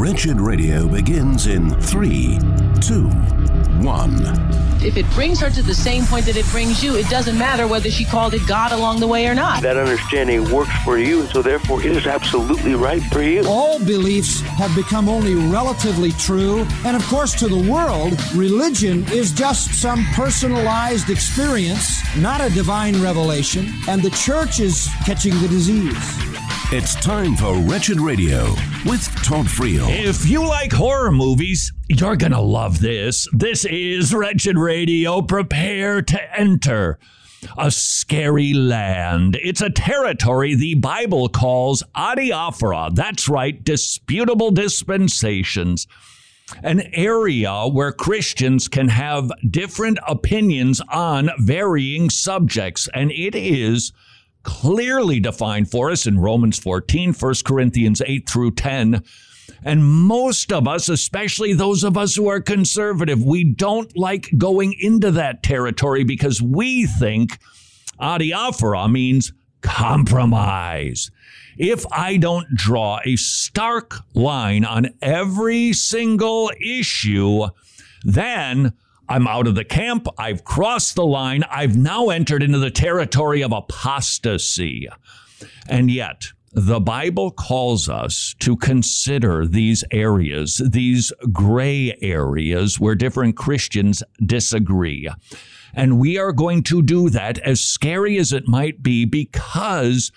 Wretched Radio begins in three, two, one. If it brings her to the same point that it brings you, it doesn't matter whether she called it God along the way or not. That understanding works for you, so therefore it is absolutely right for you. All beliefs have become only relatively true, and of course, to the world, religion is just some personalized experience, not a divine revelation, and the church is catching the disease. It's time for Wretched Radio with Todd Friel. If you like horror movies, you're going to love this. This is Wretched Radio. Prepare to enter a scary land. It's a territory the Bible calls adiaphora. That's right, disputable dispensations. An area where Christians can have different opinions on varying subjects. And it is clearly defined for us in Romans 14, 1 Corinthians 8 through 10. And most of us, especially those of us who are conservative, we don't like going into that territory because we think adiaphora means compromise. If I don't draw a stark line on every single issue, then I'm out of the camp. I've crossed the line. I've now entered into the territory of apostasy. And yet, the Bible calls us to consider these areas, these gray areas where different Christians disagree. And we are going to do that, as scary as it might be, because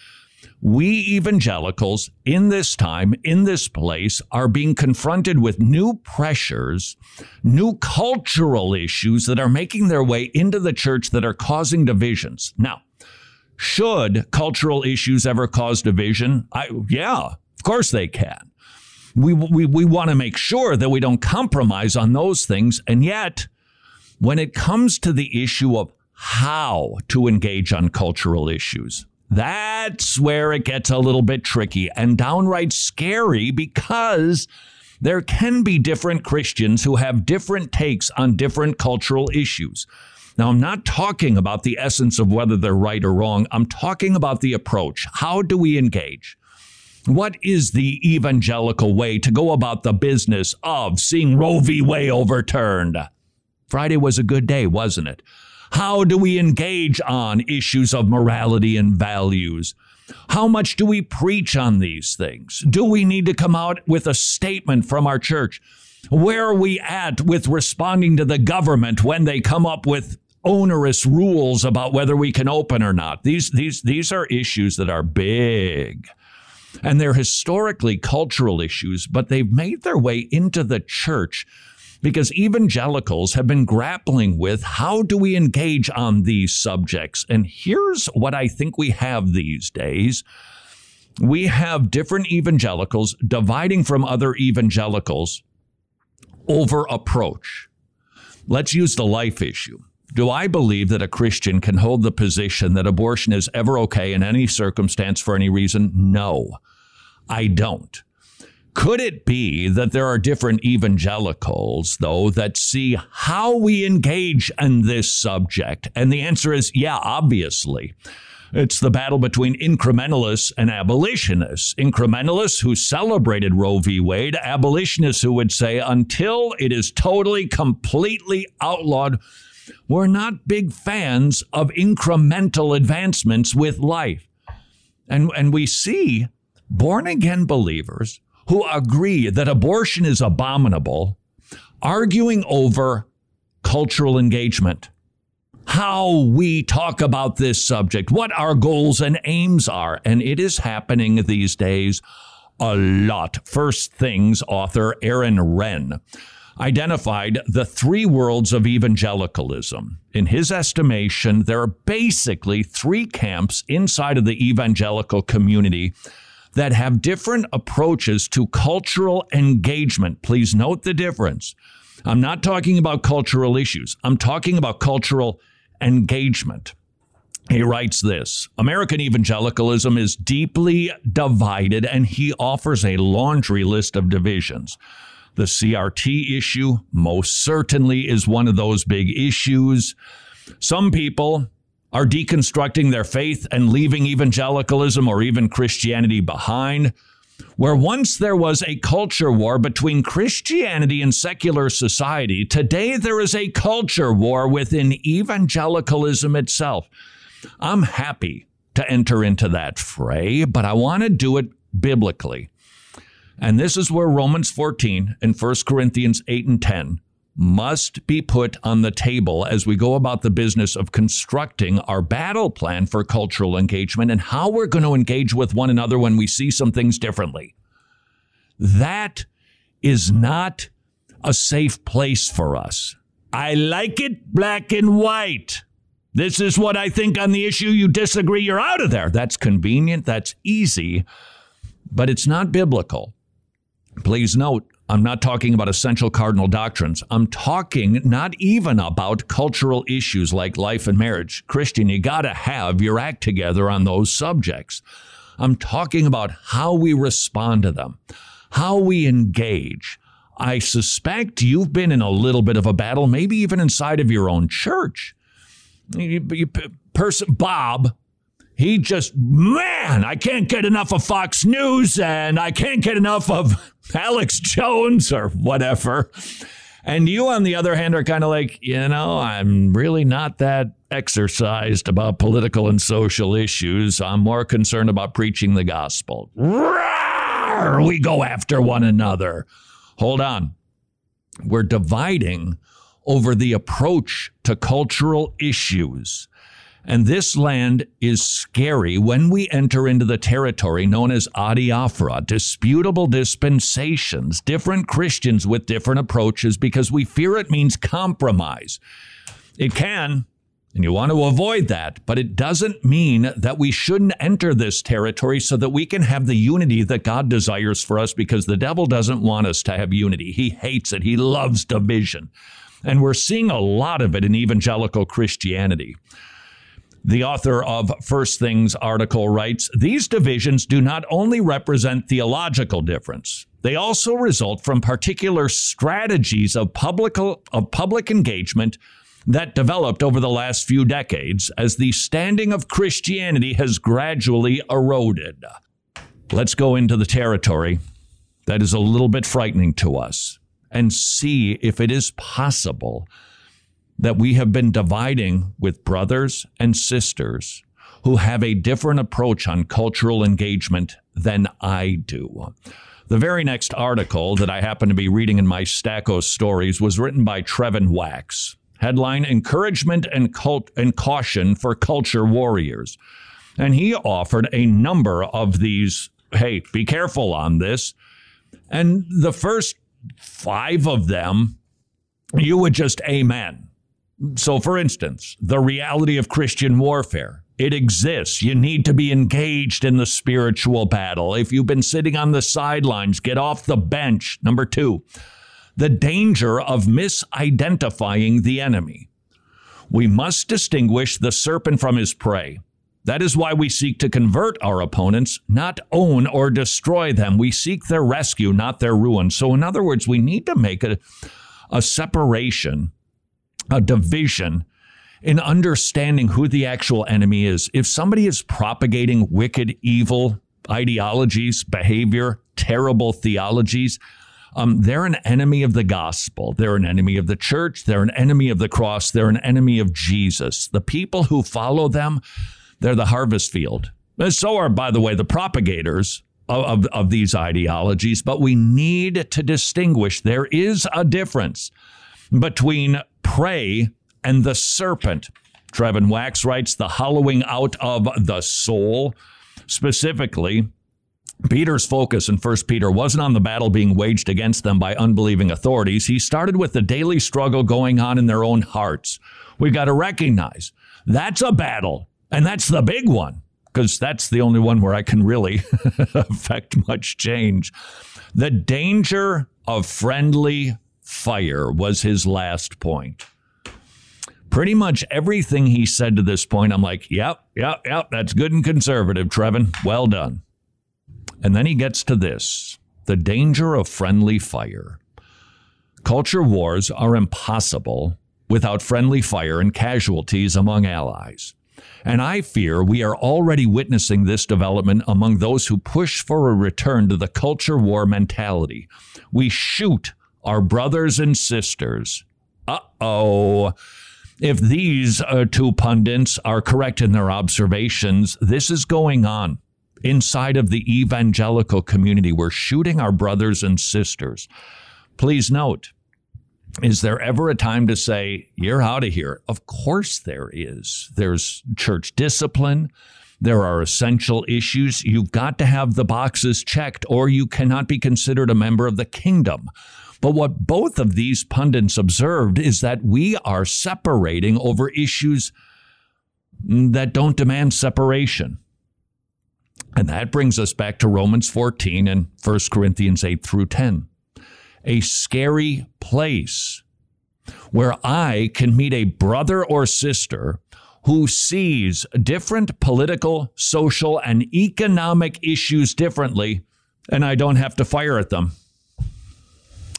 we evangelicals in this time, in this place, are being confronted with new pressures, new cultural issues that are making their way into the church that are causing divisions. Now, should cultural issues ever cause division? I, yeah, of course they can. We, we, we want to make sure that we don't compromise on those things. And yet, when it comes to the issue of how to engage on cultural issues, that's where it gets a little bit tricky and downright scary because there can be different Christians who have different takes on different cultural issues. Now, I'm not talking about the essence of whether they're right or wrong. I'm talking about the approach. How do we engage? What is the evangelical way to go about the business of seeing Roe v. Wade overturned? Friday was a good day, wasn't it? How do we engage on issues of morality and values? How much do we preach on these things? Do we need to come out with a statement from our church? Where are we at with responding to the government when they come up with onerous rules about whether we can open or not? These, these, these are issues that are big. And they're historically cultural issues, but they've made their way into the church because evangelicals have been grappling with how do we engage on these subjects? And here's what I think we have these days. We have different evangelicals dividing from other evangelicals over approach. Let's use the life issue. Do I believe that a Christian can hold the position that abortion is ever okay in any circumstance for any reason? No, I don't. Could it be that there are different evangelicals, though, that see how we engage in this subject? And the answer is yeah, obviously. It's the battle between incrementalists and abolitionists. Incrementalists who celebrated Roe v. Wade, abolitionists who would say until it is totally, completely outlawed, we're not big fans of incremental advancements with life. And, and we see born again believers who agree that abortion is abominable arguing over cultural engagement. How we talk about this subject, what our goals and aims are. And it is happening these days a lot. First Things author Aaron Renn identified the three worlds of evangelicalism. In his estimation, there are basically three camps inside of the evangelical community that have different approaches to cultural engagement. Please note the difference. I'm not talking about cultural issues, I'm talking about cultural engagement. He writes this American evangelicalism is deeply divided, and he offers a laundry list of divisions. The CRT issue most certainly is one of those big issues. Some people are deconstructing their faith and leaving evangelicalism or even Christianity behind. Where once there was a culture war between Christianity and secular society, today there is a culture war within evangelicalism itself. I'm happy to enter into that fray, but I want to do it biblically. And this is where Romans 14 and 1 Corinthians 8 and 10 must be put on the table as we go about the business of constructing our battle plan for cultural engagement and how we're going to engage with one another when we see some things differently. That is not a safe place for us. I like it black and white. This is what I think on the issue. You disagree, you're out of there. That's convenient, that's easy, but it's not biblical. Please note, I'm not talking about essential cardinal doctrines. I'm talking not even about cultural issues like life and marriage. Christian, you got to have your act together on those subjects. I'm talking about how we respond to them, how we engage. I suspect you've been in a little bit of a battle, maybe even inside of your own church. Person Bob he just, man, I can't get enough of Fox News and I can't get enough of Alex Jones or whatever. And you, on the other hand, are kind of like, you know, I'm really not that exercised about political and social issues. I'm more concerned about preaching the gospel. Rawr! We go after one another. Hold on. We're dividing over the approach to cultural issues. And this land is scary when we enter into the territory known as adiaphora, disputable dispensations, different Christians with different approaches because we fear it means compromise. It can, and you want to avoid that, but it doesn't mean that we shouldn't enter this territory so that we can have the unity that God desires for us because the devil doesn't want us to have unity. He hates it, he loves division. And we're seeing a lot of it in evangelical Christianity. The author of First Things article writes These divisions do not only represent theological difference, they also result from particular strategies of public, of public engagement that developed over the last few decades as the standing of Christianity has gradually eroded. Let's go into the territory that is a little bit frightening to us and see if it is possible that we have been dividing with brothers and sisters who have a different approach on cultural engagement than I do. The very next article that I happen to be reading in my stack of stories was written by Trevin Wax. Headline Encouragement and, Cult- and Caution for Culture Warriors. And he offered a number of these hey, be careful on this. And the first five of them, you would just amen. So, for instance, the reality of Christian warfare. It exists. You need to be engaged in the spiritual battle. If you've been sitting on the sidelines, get off the bench. Number two, the danger of misidentifying the enemy. We must distinguish the serpent from his prey. That is why we seek to convert our opponents, not own or destroy them. We seek their rescue, not their ruin. So, in other words, we need to make a, a separation a division in understanding who the actual enemy is. If somebody is propagating wicked, evil ideologies, behavior, terrible theologies, um, they're an enemy of the gospel. They're an enemy of the church. They're an enemy of the cross. They're an enemy of Jesus. The people who follow them, they're the harvest field. And So are, by the way, the propagators of, of, of these ideologies. But we need to distinguish there is a difference between prey and the serpent. Trevin Wax writes the hollowing out of the soul. Specifically, Peter's focus in 1 Peter wasn't on the battle being waged against them by unbelieving authorities. He started with the daily struggle going on in their own hearts. We've got to recognize that's a battle, and that's the big one, because that's the only one where I can really affect much change. The danger of friendly fire was his last point. Pretty much everything he said to this point, I'm like, yep, yep, yep, that's good and conservative, Trevin. Well done. And then he gets to this the danger of friendly fire. Culture wars are impossible without friendly fire and casualties among allies. And I fear we are already witnessing this development among those who push for a return to the culture war mentality. We shoot our brothers and sisters. Uh oh. If these uh, two pundits are correct in their observations, this is going on inside of the evangelical community. We're shooting our brothers and sisters. Please note, is there ever a time to say, you're out of here? Of course there is. There's church discipline. There are essential issues. You've got to have the boxes checked, or you cannot be considered a member of the kingdom. But what both of these pundits observed is that we are separating over issues that don't demand separation. And that brings us back to Romans 14 and 1 Corinthians 8 through 10 a scary place where I can meet a brother or sister who sees different political, social, and economic issues differently, and I don't have to fire at them.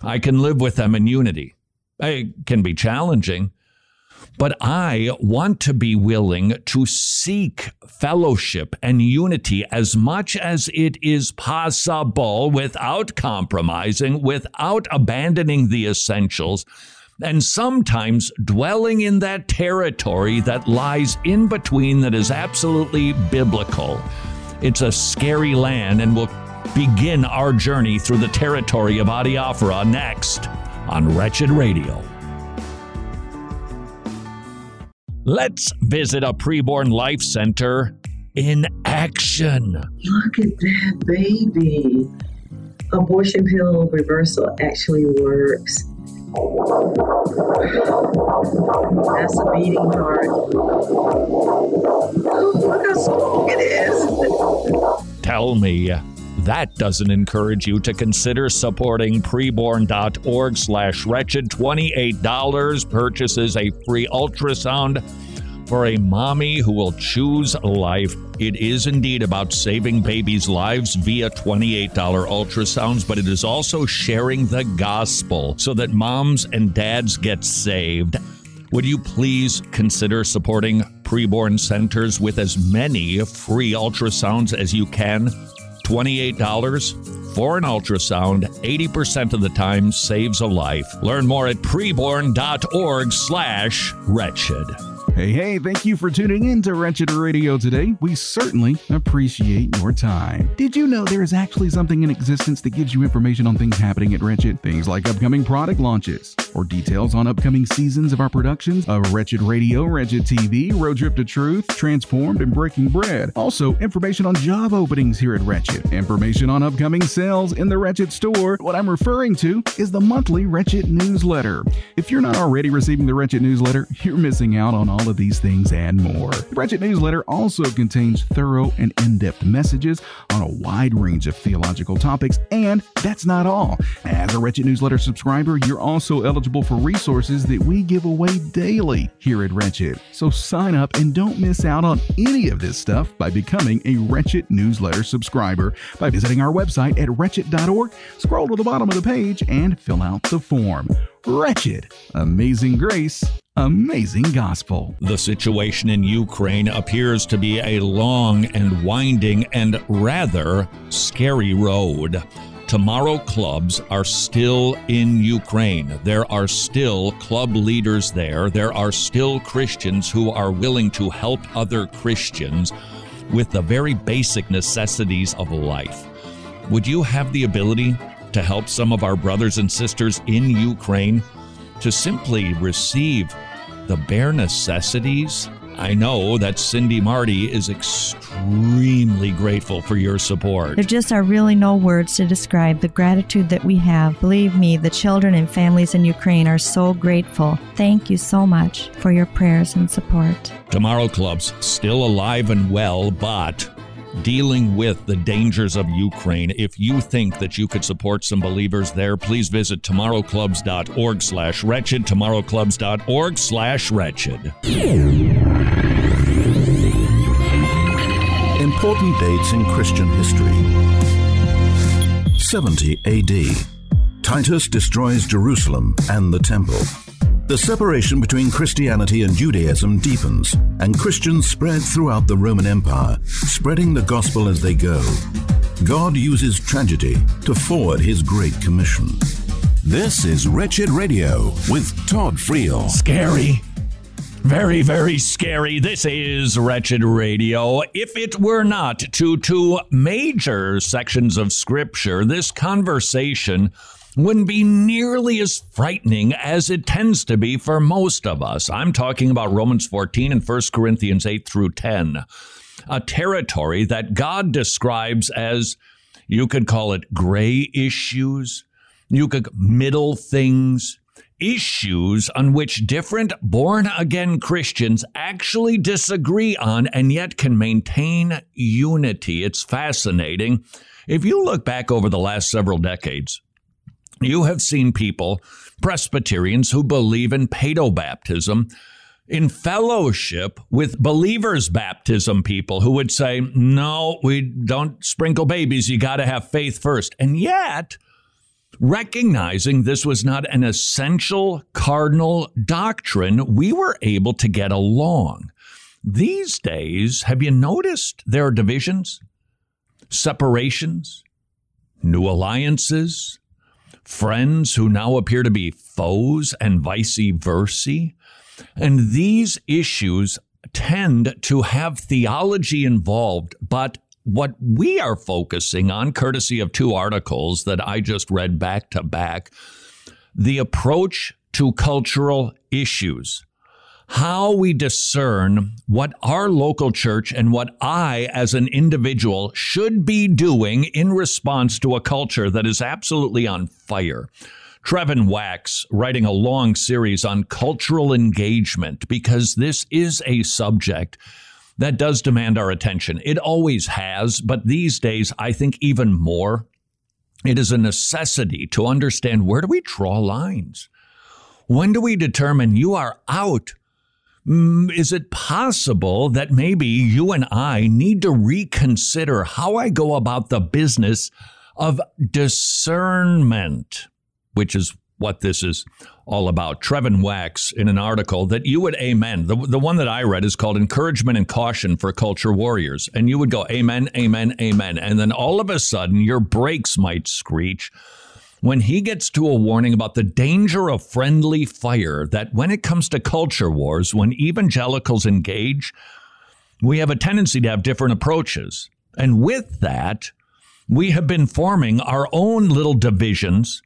I can live with them in unity. It can be challenging, but I want to be willing to seek fellowship and unity as much as it is possible without compromising, without abandoning the essentials, and sometimes dwelling in that territory that lies in between that is absolutely biblical. It's a scary land, and we'll begin our journey through the territory of Adiaphora next on Wretched Radio. Let's visit a preborn life center in action. Look at that baby. Abortion pill reversal actually works. That's a beating heart. look how small it is. Tell me that doesn't encourage you to consider supporting preborn.org slash wretched $28 purchases a free ultrasound for a mommy who will choose life. It is indeed about saving babies' lives via $28 ultrasounds, but it is also sharing the gospel so that moms and dads get saved. Would you please consider supporting preborn centers with as many free ultrasounds as you can? $28 for an ultrasound. 80% of the time saves a life. Learn more at preborn.org slash wretched Hey, hey, thank you for tuning in to Wretched Radio today. We certainly appreciate your time. Did you know there is actually something in existence that gives you information on things happening at Wretched? Things like upcoming product launches, or details on upcoming seasons of our productions of Wretched Radio, Wretched TV, Road Trip to Truth, Transformed, and Breaking Bread. Also, information on job openings here at Wretched, information on upcoming sales in the Wretched store. What I'm referring to is the monthly Wretched newsletter. If you're not already receiving the Wretched newsletter, you're missing out on all all of these things and more. The Wretched newsletter also contains thorough and in depth messages on a wide range of theological topics, and that's not all. As a Wretched newsletter subscriber, you're also eligible for resources that we give away daily here at Wretched. So sign up and don't miss out on any of this stuff by becoming a Wretched newsletter subscriber by visiting our website at wretched.org, scroll to the bottom of the page, and fill out the form. Wretched, amazing grace, amazing gospel. The situation in Ukraine appears to be a long and winding and rather scary road. Tomorrow clubs are still in Ukraine. There are still club leaders there. There are still Christians who are willing to help other Christians with the very basic necessities of life. Would you have the ability to help some of our brothers and sisters in Ukraine to simply receive the bare necessities. I know that Cindy Marty is extremely grateful for your support. There just are really no words to describe the gratitude that we have. Believe me, the children and families in Ukraine are so grateful. Thank you so much for your prayers and support. Tomorrow Club's still alive and well, but dealing with the dangers of Ukraine. If you think that you could support some believers there, please visit tomorrowclubs.org slash wretched, tomorrowclubs.org slash wretched. Important dates in Christian history. 70 AD. Titus destroys Jerusalem and the temple. The separation between Christianity and Judaism deepens, and Christians spread throughout the Roman Empire, spreading the gospel as they go. God uses tragedy to forward his great commission. This is Wretched Radio with Todd Friel. Scary. Very, very scary. This is Wretched Radio. If it were not to two major sections of Scripture, this conversation wouldn't be nearly as frightening as it tends to be for most of us. I'm talking about Romans 14 and 1 Corinthians 8 through 10, a territory that God describes as you could call it gray issues, you could middle things, issues on which different born again Christians actually disagree on and yet can maintain unity. It's fascinating. If you look back over the last several decades, you have seen people, Presbyterians, who believe in paedobaptism, in fellowship with believers' baptism people who would say, no, we don't sprinkle babies. You got to have faith first. And yet, recognizing this was not an essential cardinal doctrine, we were able to get along. These days, have you noticed there are divisions, separations, new alliances, friends who now appear to be foes and vice versa. And these issues tend to have theology involved, but what we are focusing on, courtesy of two articles that I just read back to back, the approach to cultural issues how we discern what our local church and what I, as an individual, should be doing in response to a culture that is absolutely on fire. Trevin Wax writing a long series on cultural engagement because this is a subject that does demand our attention. It always has, but these days, I think even more. It is a necessity to understand where do we draw lines? When do we determine you are out Mm, is it possible that maybe you and I need to reconsider how I go about the business of discernment, which is what this is all about. Trevin Wax in an article that you would amen. The, the one that I read is called Encouragement and Caution for Culture Warriors. And you would go, Amen, Amen, Amen. And then all of a sudden, your brakes might screech when he gets to a warning about the danger of friendly fire, that when it comes to culture wars, when evangelicals engage, we have a tendency to have different approaches. And with that, we have been forming our own little divisions,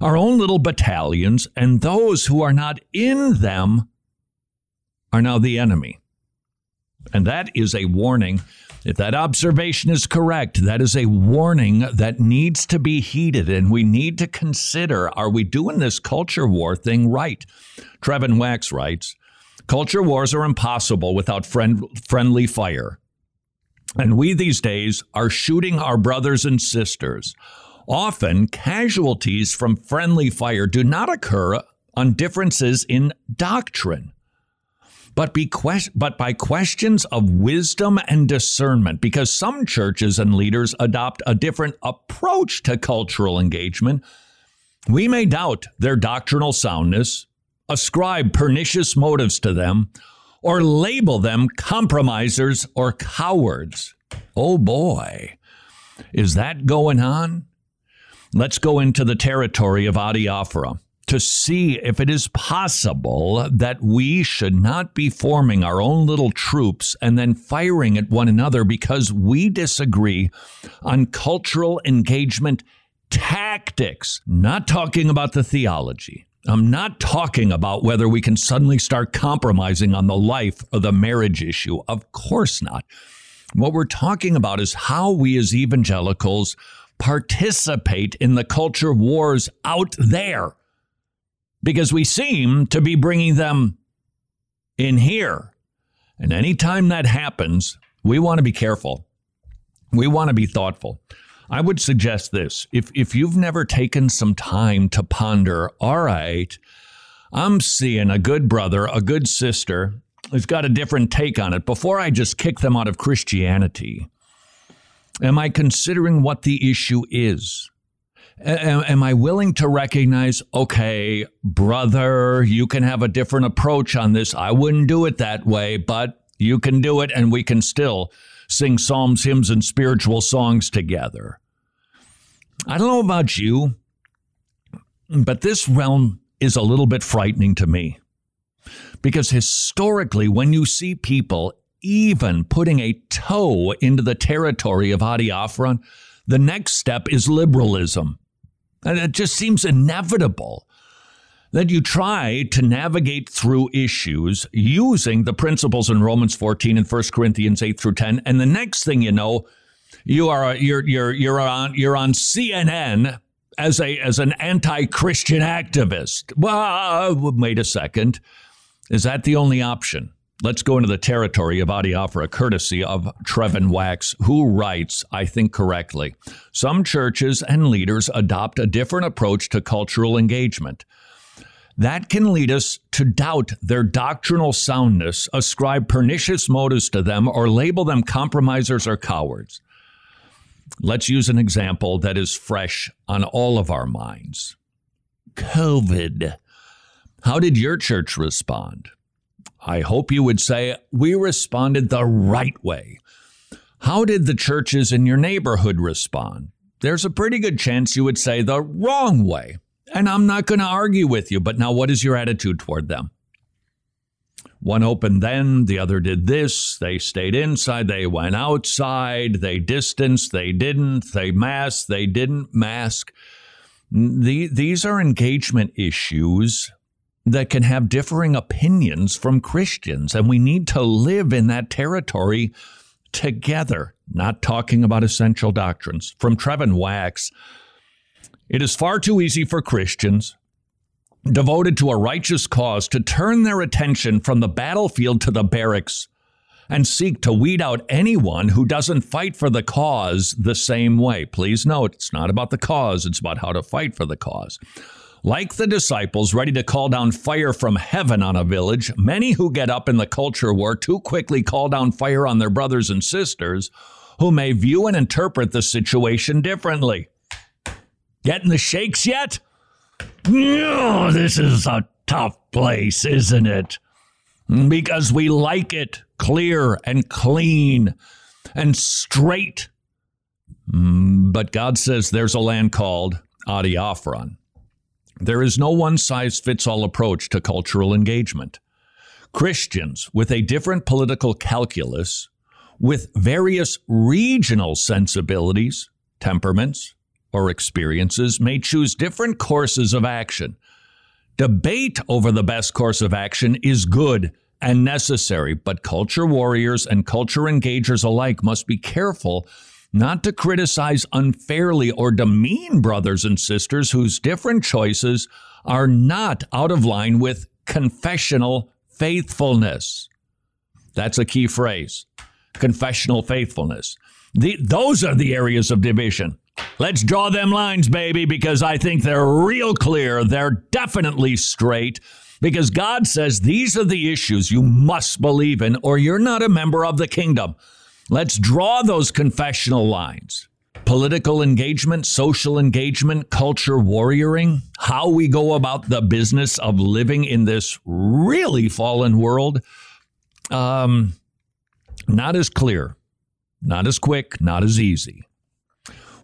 our own little battalions, and those who are not in them are now the enemy. And that is a warning if that observation is correct, that is a warning that needs to be heeded, and we need to consider are we doing this culture war thing right? Trevin Wax writes Culture wars are impossible without friend, friendly fire. And we these days are shooting our brothers and sisters. Often, casualties from friendly fire do not occur on differences in doctrine but be que- but by questions of wisdom and discernment because some churches and leaders adopt a different approach to cultural engagement. We may doubt their doctrinal soundness ascribe pernicious motives to them or label them compromisers or cowards. Oh boy. Is that going on? Let's go into the territory of adiaphora to see if it is possible that we should not be forming our own little troops and then firing at one another because we disagree on cultural engagement tactics. Not talking about the theology. I'm not talking about whether we can suddenly start compromising on the life or the marriage issue. Of course not. What we're talking about is how we as evangelicals participate in the culture wars out there because we seem to be bringing them in here. And anytime that happens, we want to be careful. We want to be thoughtful. I would suggest this if, if you've never taken some time to ponder, all right, I'm seeing a good brother, a good sister who's got a different take on it. Before I just kick them out of Christianity, am I considering what the issue is? Am, am I willing to recognize, okay, brother, you can have a different approach on this. I wouldn't do it that way, but you can do it, and we can still sing psalms, hymns, and spiritual songs together. I don't know about you, but this realm is a little bit frightening to me. Because historically, when you see people even putting a toe into the territory of adiaphron, the next step is liberalism. And it just seems inevitable that you try to navigate through issues using the principles in Romans 14 and 1 Corinthians 8 through 10. And the next thing you know, you are you're you're you're on you're on CNN as a as an anti-Christian activist. Well, wait a second. Is that the only option? Let's go into the territory of Adiaphora, courtesy of Trevin Wax, who writes, I think correctly. Some churches and leaders adopt a different approach to cultural engagement. That can lead us to doubt their doctrinal soundness, ascribe pernicious motives to them, or label them compromisers or cowards. Let's use an example that is fresh on all of our minds COVID. How did your church respond? I hope you would say we responded the right way. How did the churches in your neighborhood respond? There's a pretty good chance you would say the wrong way. And I'm not going to argue with you, but now what is your attitude toward them? One opened then, the other did this. They stayed inside, they went outside, they distanced, they didn't, they masked, they didn't mask. The, these are engagement issues that can have differing opinions from Christians, and we need to live in that territory together, not talking about essential doctrines. From Trevin Wax, it is far too easy for Christians devoted to a righteous cause to turn their attention from the battlefield to the barracks and seek to weed out anyone who doesn't fight for the cause the same way. Please note, it's not about the cause, it's about how to fight for the cause. Like the disciples ready to call down fire from heaven on a village, many who get up in the culture war too quickly call down fire on their brothers and sisters who may view and interpret the situation differently. Getting the shakes yet? This is a tough place, isn't it? Because we like it clear and clean and straight. Mm, but God says there's a land called Adiaphron. There is no one size fits all approach to cultural engagement. Christians with a different political calculus, with various regional sensibilities, temperaments, or experiences, may choose different courses of action. Debate over the best course of action is good and necessary, but culture warriors and culture engagers alike must be careful not to criticize unfairly or demean brothers and sisters whose different choices are not out of line with confessional faithfulness. That's a key phrase confessional faithfulness. The, those are the areas of division. Let's draw them lines, baby, because I think they're real clear. They're definitely straight because God says these are the issues you must believe in, or you're not a member of the kingdom. Let's draw those confessional lines. Political engagement, social engagement, culture warrioring, how we go about the business of living in this really fallen world, um, not as clear, not as quick, not as easy.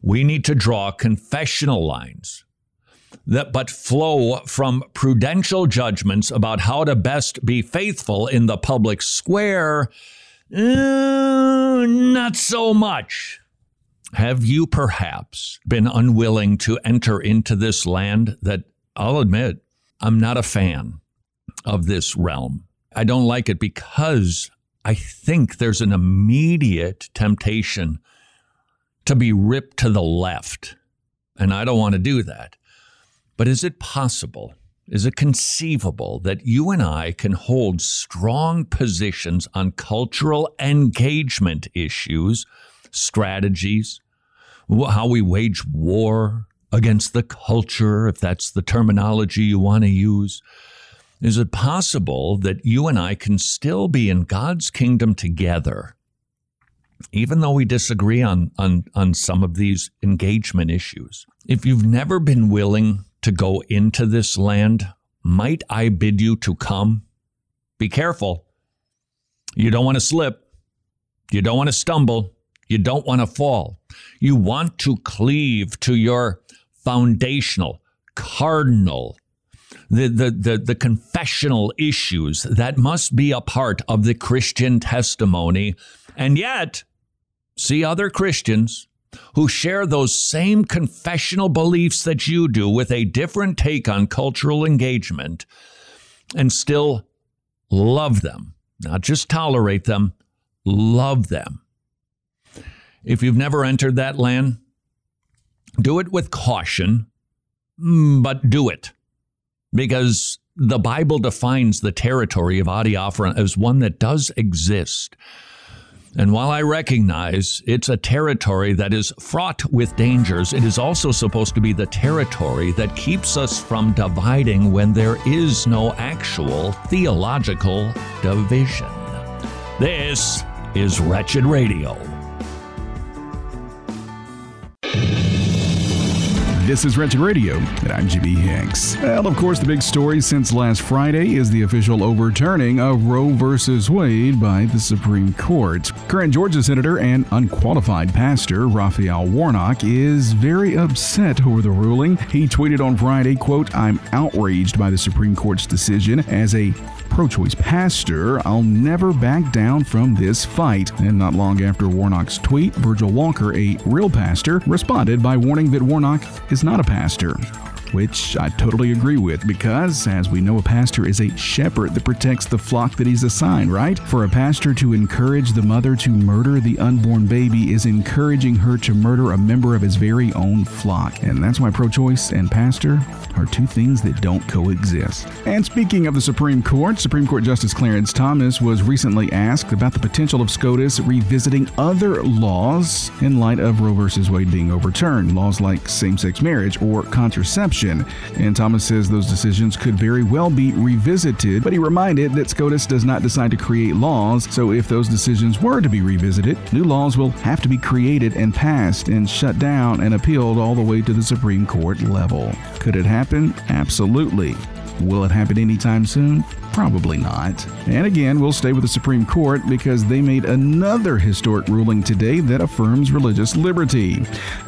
We need to draw confessional lines that but flow from prudential judgments about how to best be faithful in the public square uh, not so much. Have you perhaps been unwilling to enter into this land that I'll admit I'm not a fan of this realm? I don't like it because I think there's an immediate temptation to be ripped to the left. And I don't want to do that. But is it possible is it conceivable that you and I can hold strong positions on cultural engagement issues, strategies, how we wage war against the culture, if that's the terminology you want to use? Is it possible that you and I can still be in God's kingdom together, even though we disagree on, on, on some of these engagement issues? If you've never been willing to go into this land, might I bid you to come? Be careful. You don't want to slip. You don't want to stumble. You don't want to fall. You want to cleave to your foundational, cardinal, the, the, the, the confessional issues that must be a part of the Christian testimony. And yet, see other Christians who share those same confessional beliefs that you do with a different take on cultural engagement and still love them, not just tolerate them, love them. If you've never entered that land, do it with caution, mm, but do it because the Bible defines the territory of adiaphora as one that does exist. And while I recognize it's a territory that is fraught with dangers, it is also supposed to be the territory that keeps us from dividing when there is no actual theological division. This is Wretched Radio. This is Wretched Radio, and I'm Jimmy Hicks. Well, of course, the big story since last Friday is the official overturning of Roe v. Wade by the Supreme Court. Current Georgia Senator and unqualified pastor Raphael Warnock is very upset over the ruling. He tweeted on Friday, quote, I'm outraged by the Supreme Court's decision. As a pro choice pastor, I'll never back down from this fight. And not long after Warnock's tweet, Virgil Walker, a real pastor, responded by warning that Warnock is not a pastor which I totally agree with because, as we know, a pastor is a shepherd that protects the flock that he's assigned, right? For a pastor to encourage the mother to murder the unborn baby is encouraging her to murder a member of his very own flock. And that's why pro choice and pastor are two things that don't coexist. And speaking of the Supreme Court, Supreme Court Justice Clarence Thomas was recently asked about the potential of SCOTUS revisiting other laws in light of Roe v. Wade being overturned, laws like same sex marriage or contraception and Thomas says those decisions could very well be revisited, but he reminded that SCOTUS does not decide to create laws, so if those decisions were to be revisited, new laws will have to be created and passed and shut down and appealed all the way to the Supreme Court level. Could it happen? Absolutely. Will it happen anytime soon? Probably not. And again, we'll stay with the Supreme Court because they made another historic ruling today that affirms religious liberty.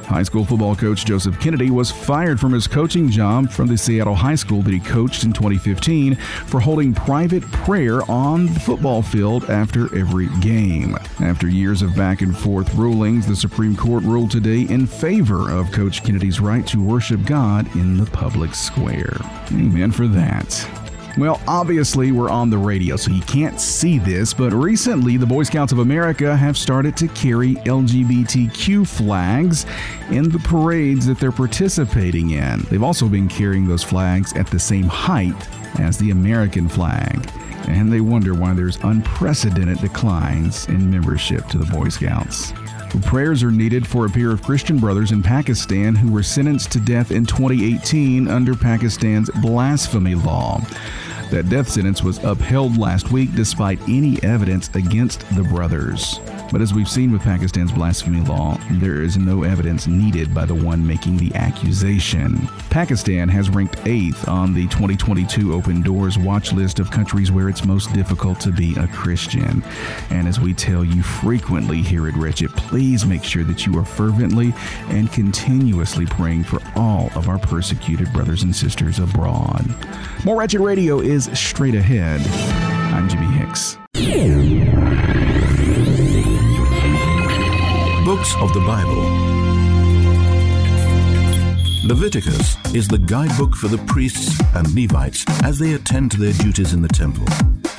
High school football coach Joseph Kennedy was fired from his coaching job from the Seattle High School that he coached in 2015 for holding private prayer on the football field after every game. After years of back and forth rulings, the Supreme Court ruled today in favor of Coach Kennedy's right to worship God in the public square. Amen for that. Well, obviously, we're on the radio, so you can't see this, but recently the Boy Scouts of America have started to carry LGBTQ flags in the parades that they're participating in. They've also been carrying those flags at the same height as the American flag. And they wonder why there's unprecedented declines in membership to the Boy Scouts. Prayers are needed for a pair of Christian brothers in Pakistan who were sentenced to death in 2018 under Pakistan's blasphemy law. That death sentence was upheld last week despite any evidence against the brothers. But as we've seen with Pakistan's blasphemy law, there is no evidence needed by the one making the accusation. Pakistan has ranked 8th on the 2022 Open Doors watch list of countries where it's most difficult to be a Christian. And as we tell you frequently here at Wretched, please make sure that you are fervently and continuously praying for all of our persecuted brothers and sisters abroad. More Wretched Radio is straight ahead. I'm Jimmy Hicks. Of the Bible. Leviticus is the guidebook for the priests and Levites as they attend to their duties in the temple.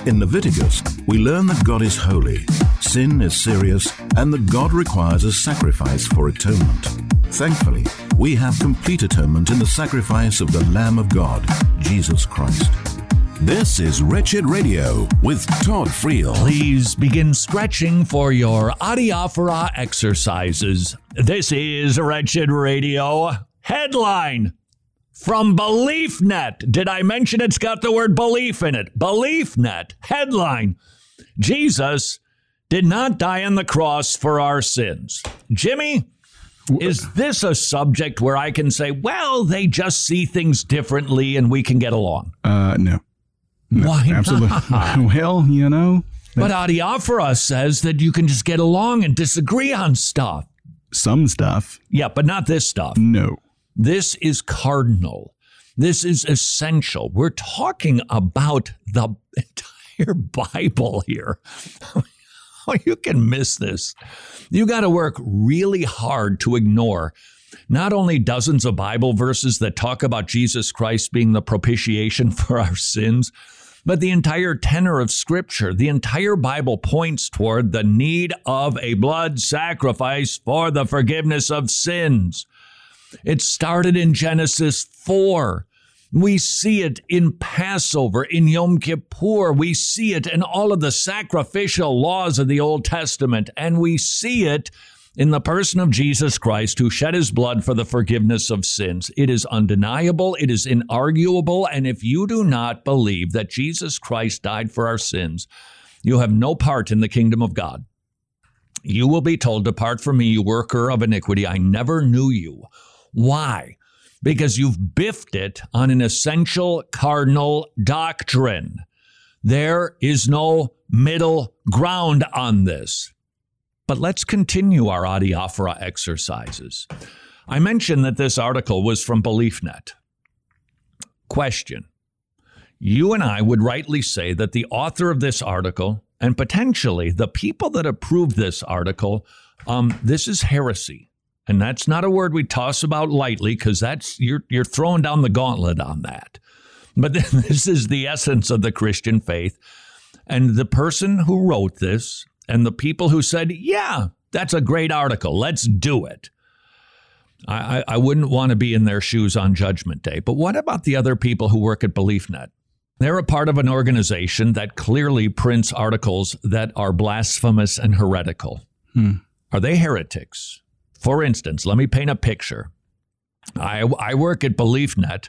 In Leviticus, we learn that God is holy, sin is serious, and that God requires a sacrifice for atonement. Thankfully, we have complete atonement in the sacrifice of the Lamb of God, Jesus Christ. This is Wretched Radio with Todd Friel. Please begin stretching for your adiaphora exercises. This is Wretched Radio. Headline from BeliefNet. Did I mention it's got the word belief in it? BeliefNet. Headline Jesus did not die on the cross for our sins. Jimmy, Is this a subject where I can say, well, they just see things differently and we can get along? Uh, no. No Why absolutely. not? well, you know, But Adiaphora says that you can just get along and disagree on stuff. some stuff. Yeah, but not this stuff. No. This is cardinal. This is essential. We're talking about the entire Bible here. Oh, you can miss this. You got to work really hard to ignore not only dozens of Bible verses that talk about Jesus Christ being the propitiation for our sins, but the entire tenor of Scripture. The entire Bible points toward the need of a blood sacrifice for the forgiveness of sins. It started in Genesis 4. We see it in Passover, in Yom Kippur. We see it in all of the sacrificial laws of the Old Testament. And we see it in the person of Jesus Christ who shed his blood for the forgiveness of sins. It is undeniable. It is inarguable. And if you do not believe that Jesus Christ died for our sins, you have no part in the kingdom of God. You will be told, Depart from me, you worker of iniquity. I never knew you. Why? Because you've biffed it on an essential cardinal doctrine. There is no middle ground on this. But let's continue our adiaphora exercises. I mentioned that this article was from BeliefNet. Question. You and I would rightly say that the author of this article and potentially the people that approved this article, um, this is heresy. And that's not a word we toss about lightly because that's you're you're throwing down the gauntlet on that. But this is the essence of the Christian faith. And the person who wrote this and the people who said, yeah, that's a great article, let's do it. I, I, wouldn't want to be in their shoes on Judgment Day. But what about the other people who work at BeliefNet? They're a part of an organization that clearly prints articles that are blasphemous and heretical. Hmm. Are they heretics? For instance, let me paint a picture. I, I work at BeliefNet,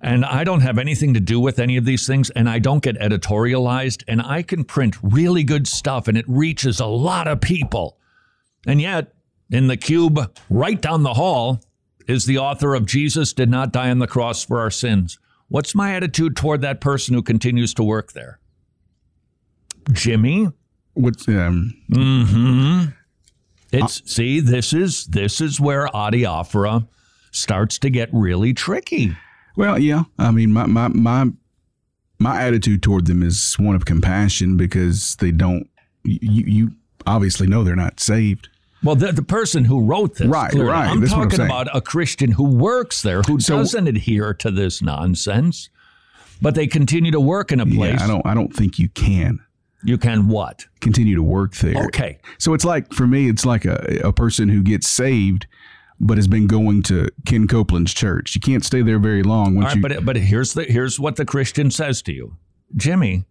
and I don't have anything to do with any of these things, and I don't get editorialized, and I can print really good stuff, and it reaches a lot of people. And yet, in the cube right down the hall is the author of Jesus Did Not Die on the Cross for Our Sins. What's my attitude toward that person who continues to work there? Jimmy? What's um? Mm-hmm. It's see, this is this is where adiaphora starts to get really tricky. Well, yeah. I mean, my my my my attitude toward them is one of compassion because they don't. You you obviously know they're not saved. Well, the, the person who wrote this, Right, clearly. right. I'm That's what I'm talking about a Christian who works there who So- doesn't adhere to this nonsense, but they continue to work in a place. Yeah, I don't. I don't think you can You can what? continue to work there. Okay. So it's like for me, it's like a a person who gets saved, but has been going to Ken Copeland's church. You can't stay there very long All once right, you. but but here's the here's what the Christian says to you, Jimmy.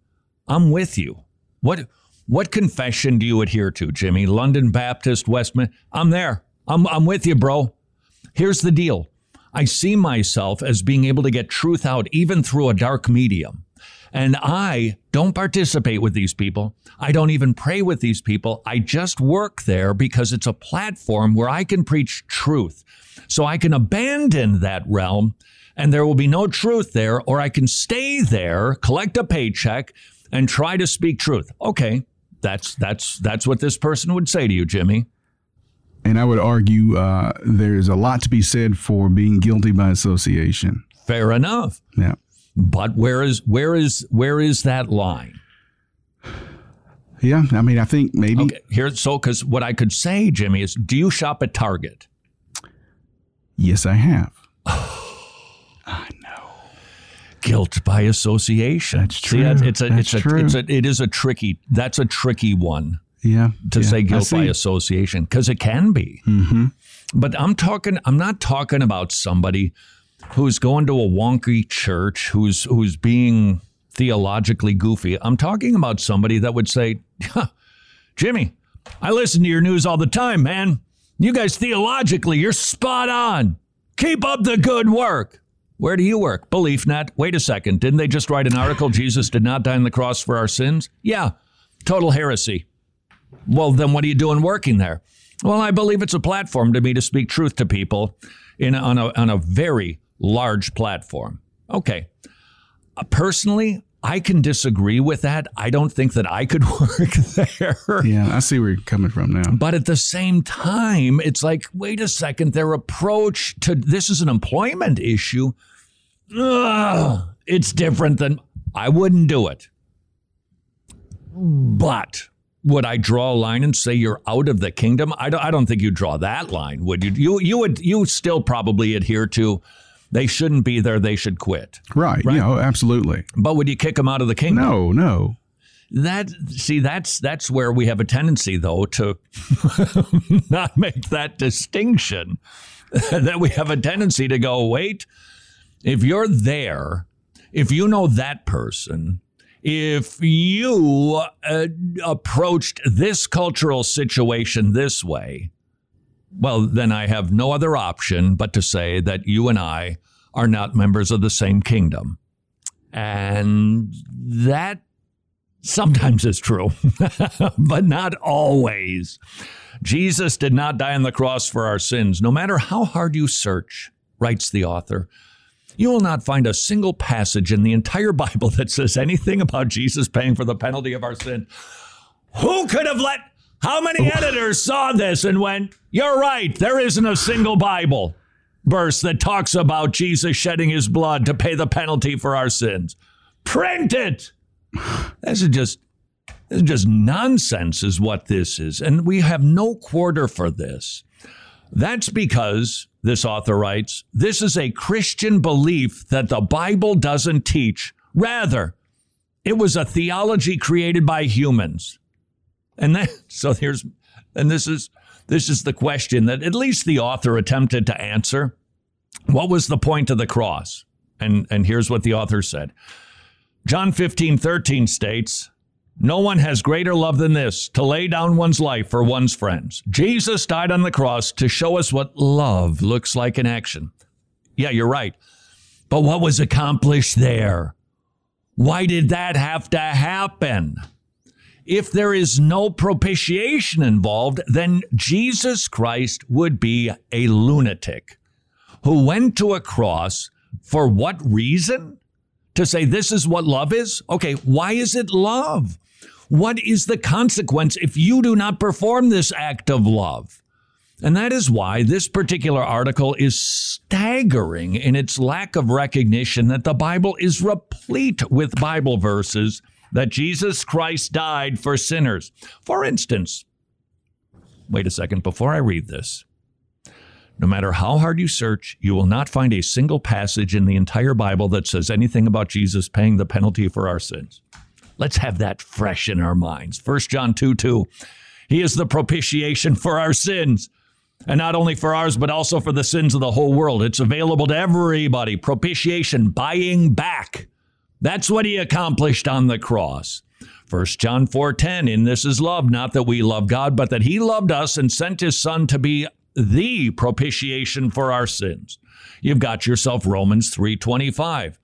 I'm with you. What what confession do you adhere to, Jimmy? London Baptist, Westminster. I'm there. I'm I'm with you, bro. Here's the deal. I see myself as being able to get truth out even through a dark medium. And I don't participate with these people. I don't even pray with these people. I just work there because it's a platform where I can preach truth. So I can abandon that realm and there will be no truth there, or I can stay there, collect a paycheck, and try to speak truth. Okay, that's that's that's what this person would say to you, Jimmy. and I would argue uh, there's a lot to be said for being guilty by association. Fair enough. Yeah. But where is where is where is that line? Yeah. I mean, I think maybe. Okay, here so because what I could say, Jimmy, is do you shop at Target? Yes, I have. I know. Guilt by association. That's See, true. it's a That's it's a true. it's a it is a tricky that's a tricky one. Yeah. to yeah, say guilt by association because it can be. Mhm. But I'm talking. I'm not talking about somebody who's going to a wonky church who's who's being theologically goofy. I'm talking about somebody that would say, huh, "Jimmy, I listen to your news all the time, man. You guys theologically, you're spot on. Keep up the good work." Where do you work? BeliefNet. Wait a second. Didn't they just write an article? Jesus did not die on the cross for our sins? Yeah. Total heresy. Well, then what are you doing working there? Well, I believe it's a platform to me to speak truth to people in on a on a very large platform. Okay. Uh, personally, I can disagree with that. I don't think that I could work there. Yeah, I see where you're coming from now. But at the same time, it's like, wait a second, their approach to this is an employment issue. Ugh, it's different than I wouldn't do it. But would I draw a line and say you're out of the kingdom? I don't, I don't think you draw that line, would you? You you would you still probably adhere to they shouldn't be there, they should quit. Right. right? Yeah, oh, absolutely. But would you kick them out of the kingdom? No, no. That see that's that's where we have a tendency though to not make that distinction. that we have a tendency to go, wait, if you're there, if you know that person, if you uh, approached this cultural situation this way, well, then I have no other option but to say that you and I are not members of the same kingdom. And that sometimes is true, but not always. Jesus did not die on the cross for our sins. No matter how hard you search, writes the author, you will not find a single passage in the entire Bible that says anything about Jesus paying for the penalty of our sin. Who could have let, how many editors saw this and went, You're right, there isn't a single Bible verse that talks about Jesus shedding his blood to pay the penalty for our sins? Print it! This is just this is just nonsense, is what this is. And we have no quarter for this. That's because, this author writes, this is a Christian belief that the Bible doesn't teach. Rather, it was a theology created by humans. And then, so here's, and this is, this is the question that at least the author attempted to answer. What was the point of the cross? And, and here's what the author said John 15, 13 states, no one has greater love than this to lay down one's life for one's friends. Jesus died on the cross to show us what love looks like in action. Yeah, you're right. But what was accomplished there? Why did that have to happen? If there is no propitiation involved, then Jesus Christ would be a lunatic who went to a cross for what reason? To say this is what love is? Okay, why is it love? What is the consequence if you do not perform this act of love? And that is why this particular article is staggering in its lack of recognition that the Bible is replete with Bible verses that Jesus Christ died for sinners. For instance, wait a second before I read this. No matter how hard you search, you will not find a single passage in the entire Bible that says anything about Jesus paying the penalty for our sins. Let's have that fresh in our minds. 1 John 2 2. He is the propitiation for our sins. And not only for ours, but also for the sins of the whole world. It's available to everybody. Propitiation, buying back. That's what he accomplished on the cross. 1 John 4:10 In this is love not that we love God but that he loved us and sent his son to be the propitiation for our sins. You've got yourself Romans 3:25.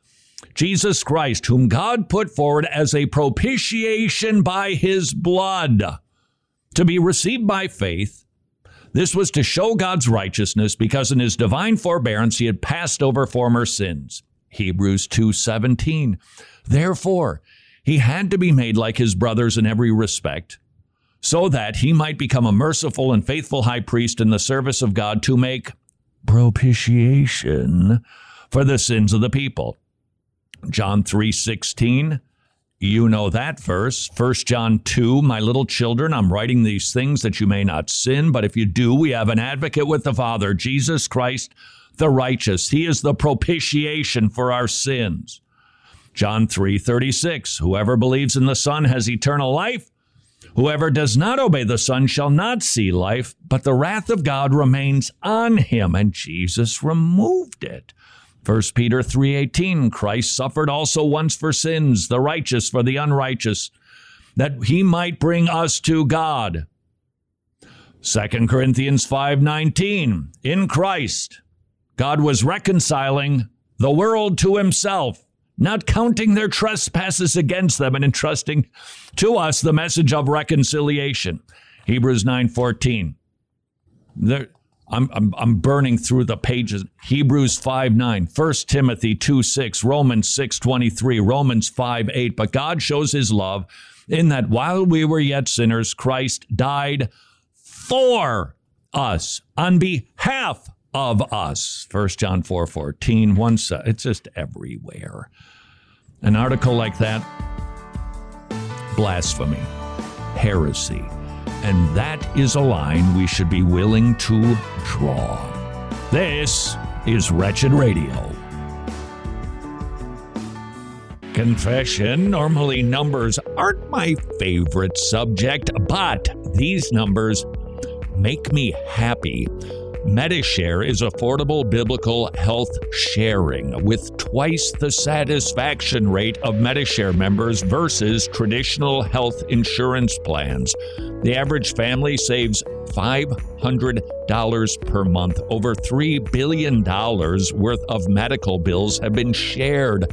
Jesus Christ, whom God put forward as a propitiation by his blood to be received by faith. This was to show God's righteousness because in his divine forbearance he had passed over former sins. Hebrews 2:17. Therefore, he had to be made like his brothers in every respect, so that he might become a merciful and faithful high priest in the service of God to make propitiation for the sins of the people. John 3:16 you know that verse. 1 John 2, my little children, I'm writing these things that you may not sin, but if you do, we have an advocate with the Father, Jesus Christ the righteous. He is the propitiation for our sins. John 3:36, whoever believes in the Son has eternal life. Whoever does not obey the Son shall not see life, but the wrath of God remains on him, and Jesus removed it. 1 Peter 3:18 Christ suffered also once for sins the righteous for the unrighteous that he might bring us to God. 2 Corinthians 5:19 In Christ God was reconciling the world to himself not counting their trespasses against them and entrusting to us the message of reconciliation. Hebrews 9:14 There, I'm, I'm, I'm burning through the pages. Hebrews 5 9, 1 Timothy 2 6, Romans 6 23, Romans 5 8. But God shows his love in that while we were yet sinners, Christ died for us, on behalf of us. 1 John 4 14, one, it's just everywhere. An article like that, blasphemy, heresy and that is a line we should be willing to draw. This is Wretched Radio. Confession. Normally, numbers aren't my favorite subject, but these numbers make me happy. Medi-Share is affordable biblical health sharing with twice the satisfaction rate of Medi-Share members versus traditional health insurance plans. The average family saves $500 per month. Over $3 billion worth of medical bills have been shared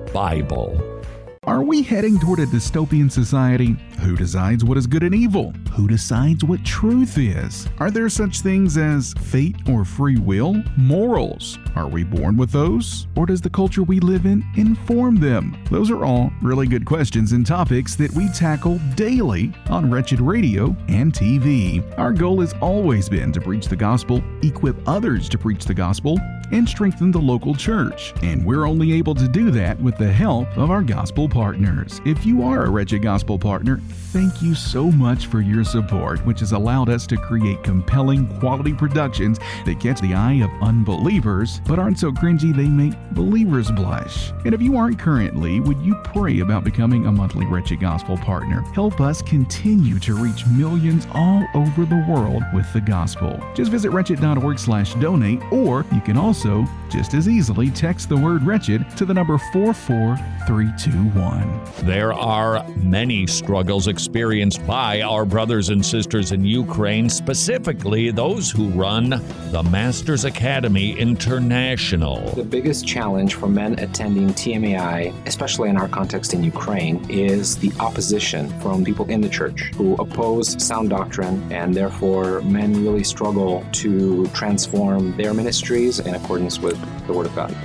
Bible. Are we heading toward a dystopian society? Who decides what is good and evil? Who decides what truth is? Are there such things as fate or free will? Morals? Are we born with those? Or does the culture we live in inform them? Those are all really good questions and topics that we tackle daily on Wretched Radio and TV. Our goal has always been to preach the gospel, equip others to preach the gospel, and strengthen the local church. And we're only able to do that with the help of our gospel partners. If you are a Wretched Gospel partner, thank you so much for your support, which has allowed us to create compelling quality productions that catch the eye of unbelievers, but aren't so cringy they make believers blush. And if you aren't currently, would you pray about becoming a monthly Wretched Gospel partner? Help us continue to reach millions all over the world with the gospel. Just visit wretched.org slash donate, or you can also also just as easily text the word wretched to the number 44321. There are many struggles experienced by our brothers and sisters in Ukraine, specifically those who run the Masters Academy International. The biggest challenge for men attending TMAI, especially in our context in Ukraine, is the opposition from people in the church who oppose sound doctrine, and therefore men really struggle to transform their ministries and accordance with the Word of God.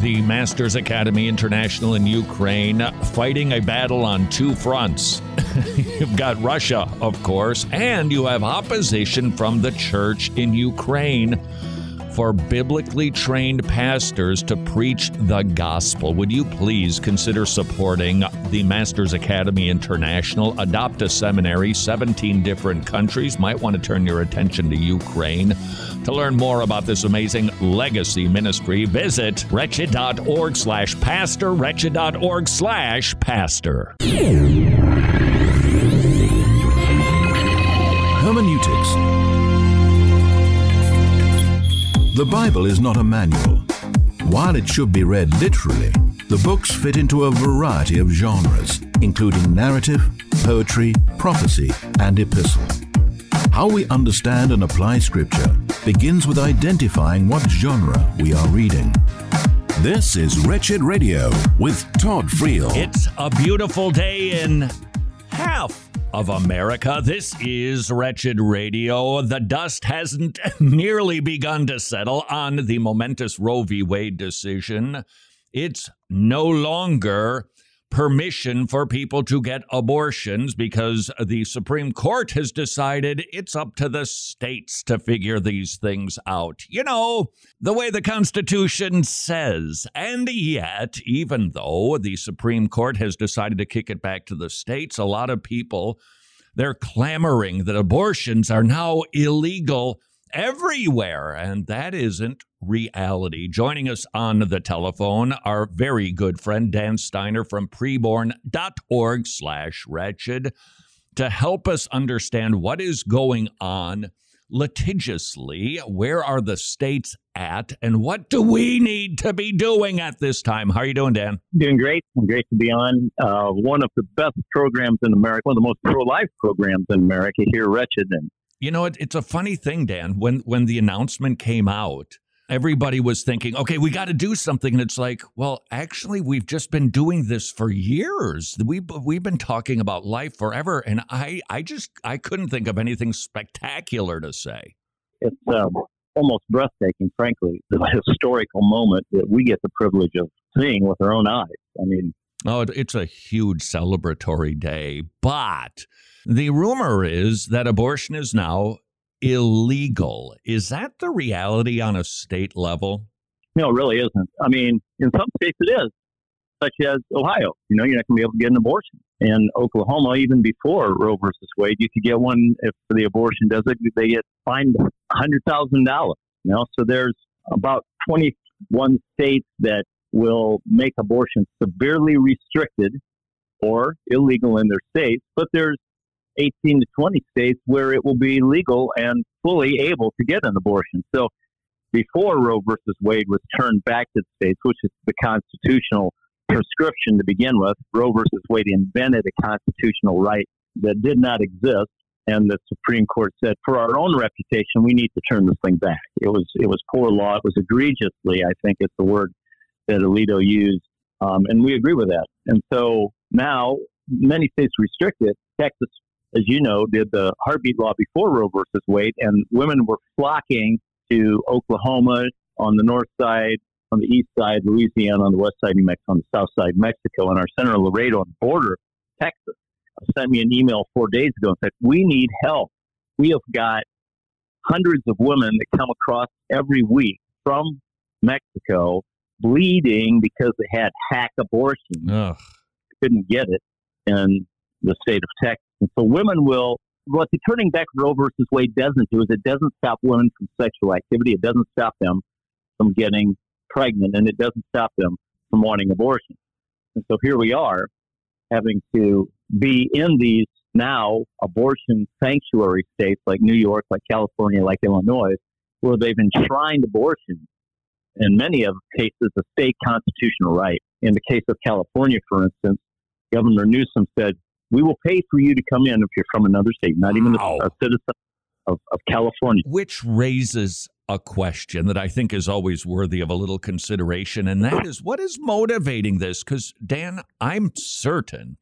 The Masters Academy International in Ukraine fighting a battle on two fronts. You've got Russia, of course, and you have opposition from the church in Ukraine for biblically trained pastors to preach the gospel. Would you please consider supporting the Masters Academy International? Adopt a seminary, 17 different countries. Might want to turn your attention to Ukraine. To learn more about this amazing legacy ministry, visit wretched.org slash pastor, wretched.org slash pastor. Hermeneutics. The Bible is not a manual. While it should be read literally, the books fit into a variety of genres, including narrative, poetry, prophecy, and epistle. How we understand and apply Scripture begins with identifying what genre we are reading. This is Wretched Radio with Todd Friel. It's a beautiful day in half of America. This is Wretched Radio. The dust hasn't nearly begun to settle on the momentous Roe v. Wade decision. It's no longer permission for people to get abortions because the Supreme Court has decided it's up to the states to figure these things out. You know, the way the Constitution says. And yet, even though the Supreme Court has decided to kick it back to the states, a lot of people they're clamoring that abortions are now illegal everywhere, and that isn't reality. Joining us on the telephone, our very good friend Dan Steiner from preborn.org slash wretched to help us understand what is going on litigiously. Where are the states at, and what do we need to be doing at this time? How are you doing, Dan? Doing great. Great to be on. Uh, one of the best programs in America, one of the most pro-life programs in America here, Wretched. And you know, it, it's a funny thing, Dan. When when the announcement came out, everybody was thinking, okay, we got to do something. And it's like, well, actually, we've just been doing this for years. We've, we've been talking about life forever. And I, I just, I couldn't think of anything spectacular to say. It's um, almost breathtaking, frankly, the historical moment that we get the privilege of seeing with our own eyes. I mean, Oh, it's a huge celebratory day. But the rumor is that abortion is now illegal. Is that the reality on a state level? No, it really isn't. I mean, in some states it is, such as Ohio. You know, you're not going to be able to get an abortion. In Oklahoma, even before Roe versus Wade, you could get one if the abortion does it, they get fined $100,000. You know, so there's about 21 states that will make abortion severely restricted or illegal in their states, but there's 18 to 20 states where it will be legal and fully able to get an abortion. So before Roe versus Wade was turned back to the states, which is the constitutional prescription to begin with, Roe versus Wade invented a constitutional right that did not exist. And the Supreme Court said, for our own reputation, we need to turn this thing back. It was it was poor law. It was egregiously, I think, is the word that Alito used, um, and we agree with that. And so now many states restrict it. Texas as you know, did the heartbeat law before Roe versus Wade, and women were flocking to Oklahoma on the north side, on the east side, Louisiana on the west side, New Mexico on the south side, Mexico, and our Senator Laredo on the border, Texas, sent me an email four days ago and said, "We need help. We have got hundreds of women that come across every week from Mexico bleeding because they had hack abortions. Ugh. Couldn't get it in the state of Texas. And so women will, what the turning back Roe versus Wade doesn't do is it doesn't stop women from sexual activity. It doesn't stop them from getting pregnant, and it doesn't stop them from wanting abortion. And so here we are having to be in these now abortion sanctuary states like New York, like California, like Illinois, where they've enshrined abortion in many of cases a state constitutional right. In the case of California, for instance, Governor Newsom said we will pay for you to come in if you're from another state, not even wow. a, a citizen of, of California. Which raises a question that I think is always worthy of a little consideration, and that is what is motivating this? Because, Dan, I'm certain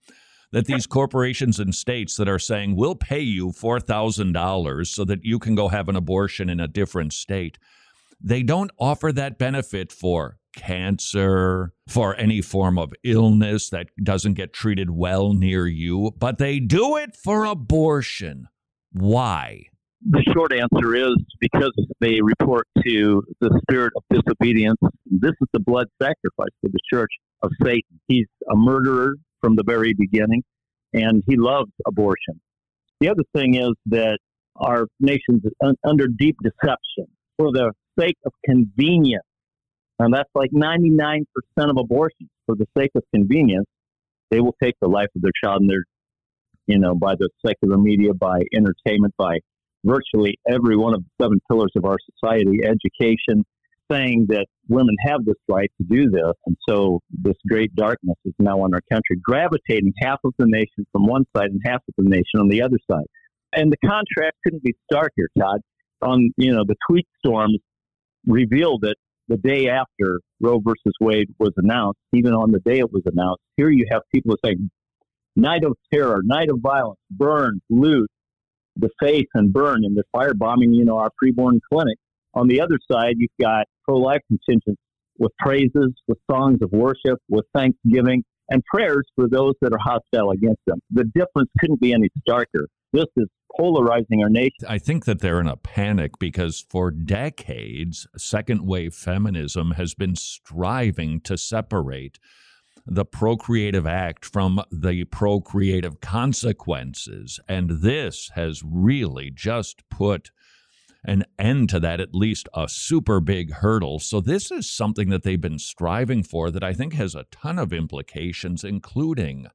that these corporations and states that are saying, we'll pay you $4,000 so that you can go have an abortion in a different state, they don't offer that benefit for cancer, for any form of illness that doesn't get treated well near you, but they do it for abortion. Why? The short answer is because they report to the spirit of disobedience. This is the blood sacrifice for the church of Satan. He's a murderer from the very beginning, and he loves abortion. The other thing is that our nation's under deep deception for the sake of convenience and that's like 99% of abortions. For the sake of convenience, they will take the life of their child and they're, you know, by the secular media, by entertainment, by virtually every one of the seven pillars of our society, education, saying that women have this right to do this. And so this great darkness is now on our country, gravitating half of the nation from one side and half of the nation on the other side. And the contrast couldn't be starker, Todd. On, you know, the tweet storms revealed it the day after Roe versus Wade was announced, even on the day it was announced, here you have people saying, night of terror, night of violence, burn, loot, deface, and burn, and they're firebombing, you know, our preborn clinic. On the other side, you've got pro-life contingents with praises, with songs of worship, with thanksgiving, and prayers for those that are hostile against them. The difference couldn't be any starker. This is polarizing our nation. I think that they're in a panic because for decades, second wave feminism has been striving to separate the procreative act from the procreative consequences. And this has really just put an end to that, at least a super big hurdle. So, this is something that they've been striving for that I think has a ton of implications, including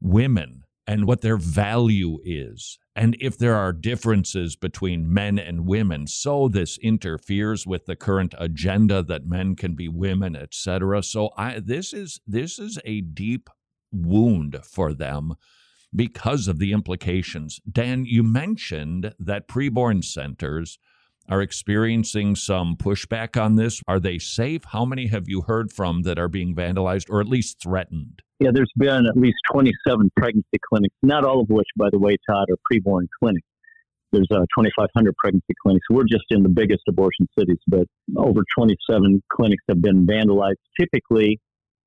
women and what their value is and if there are differences between men and women so this interferes with the current agenda that men can be women etc so i this is this is a deep wound for them because of the implications. Dan you mentioned that preborn centers are experiencing some pushback on this are they safe how many have you heard from that are being vandalized or at least threatened yeah, there's been at least 27 pregnancy clinics, not all of which, by the way, Todd, are preborn clinics. There's uh, 2,500 pregnancy clinics. We're just in the biggest abortion cities, but over 27 clinics have been vandalized. Typically,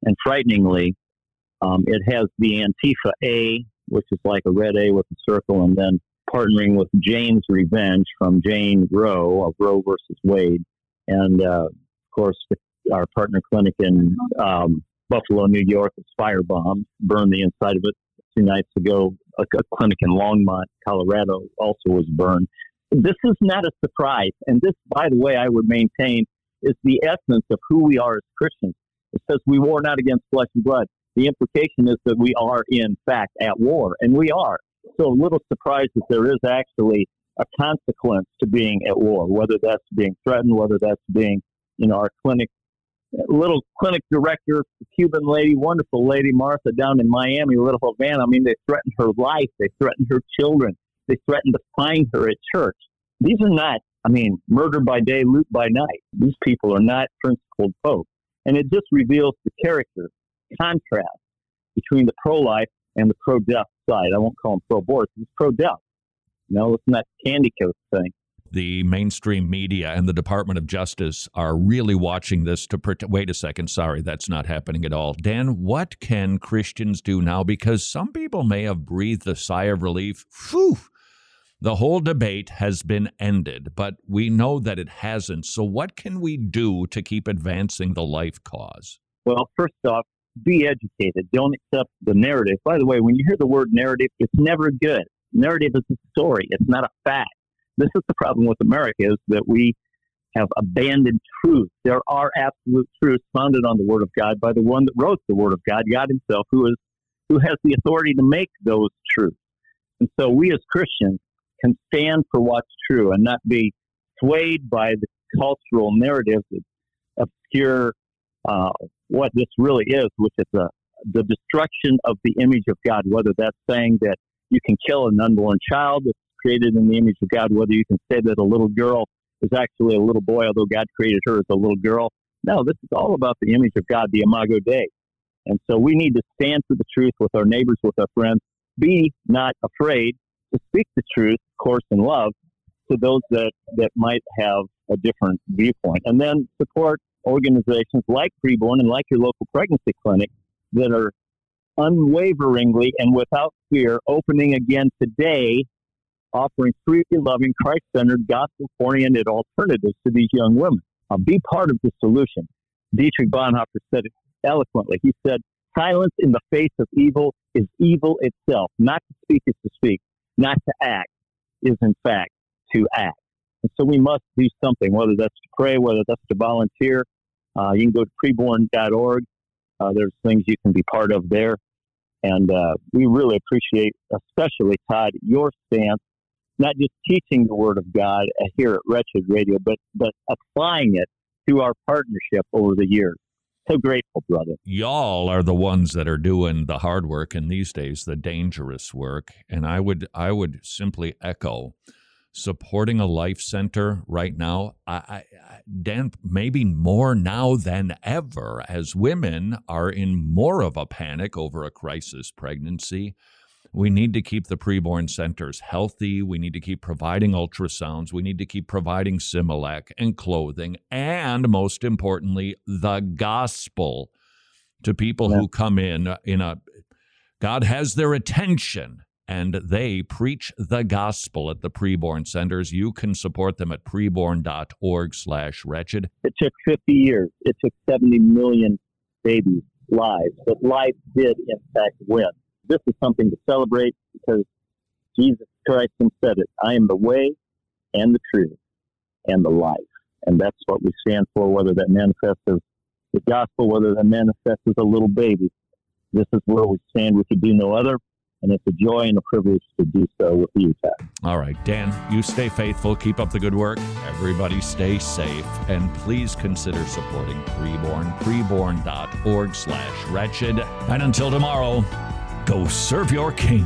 and frighteningly, um, it has the Antifa A, which is like a red A with a circle, and then partnering with Jane's Revenge from Jane Roe of Roe versus Wade, and uh, of course our partner clinic in um, Buffalo, New York was firebombed, burned the inside of it. Two nights ago, a, a clinic in Longmont, Colorado, also was burned. This is not a surprise. And this, by the way, I would maintain is the essence of who we are as Christians. It says we war not against flesh and blood. The implication is that we are, in fact, at war, and we are. So, a little surprised that there is actually a consequence to being at war, whether that's being threatened, whether that's being, you know, our clinic little clinic director, Cuban lady, wonderful lady, Martha, down in Miami, little Havana. I mean, they threatened her life. They threatened her children. They threatened to find her at church. These are not, I mean, murder by day, loot by night. These people are not principled folks. And it just reveals the character, contrast between the pro-life and the pro-death side. I won't call them pro-abortion. It's pro-death. You know, it's not candy coat thing the mainstream media and the Department of Justice are really watching this to protect. Wait a second, sorry, that's not happening at all. Dan, what can Christians do now? Because some people may have breathed a sigh of relief. Phew! The whole debate has been ended, but we know that it hasn't. So, what can we do to keep advancing the life cause? Well, first off, be educated. Don't accept the narrative. By the way, when you hear the word narrative, it's never good. Narrative is a story, it's not a fact. This is the problem with America is that we have abandoned truth. There are absolute truths founded on the Word of God by the one that wrote the Word of God, God Himself, who is who has the authority to make those truths. And so we as Christians can stand for what's true and not be swayed by the cultural narratives that obscure uh, what this really is, which is a, the destruction of the image of God, whether that's saying that you can kill an unborn child, that's created in the image of God, whether you can say that a little girl is actually a little boy, although God created her as a little girl. No, this is all about the image of God, the Imago Dei. And so we need to stand for the truth with our neighbors, with our friends. Be not afraid to speak the truth, of course, in love to those that, that might have a different viewpoint. And then support organizations like Preborn and like your local pregnancy clinic that are unwaveringly and without fear opening again today offering free, loving, Christ centered, gospel oriented alternatives to these young women. Uh, be part of the solution. Dietrich Bonhoeffer said it eloquently. He said, Silence in the face of evil is evil itself. Not to speak is to speak. Not to act is, in fact, to act. And so we must do something, whether that's to pray, whether that's to volunteer. Uh, you can go to preborn.org. Uh, there's things you can be part of there. And uh, we really appreciate, especially Todd, your stance not just teaching the Word of God here at Wretched Radio, but, but applying it to our partnership over the years. So grateful, brother. Y'all are the ones that are doing the hard work and these days the dangerous work. And I would I would simply echo supporting a life center right now. I, I, Dan, maybe more now than ever, as women are in more of a panic over a crisis pregnancy. We need to keep the preborn centers healthy. We need to keep providing ultrasounds. We need to keep providing Similac and clothing. And most importantly, the gospel to people yeah. who come in uh, in a God has their attention and they preach the gospel at the preborn centers. You can support them at preborn.org slash wretched. It took 50 years. It took 70 million babies' lives, but life did in fact win this is something to celebrate because Jesus Christ said it. I am the way and the truth and the life. And that's what we stand for, whether that manifests as the gospel, whether that manifests as a little baby. This is where we stand. We could do no other. And it's a joy and a privilege to do so with you, Pat. All right, Dan, you stay faithful. Keep up the good work. Everybody stay safe. And please consider supporting Preborn, preborn.org slash wretched. And until tomorrow, go serve your king.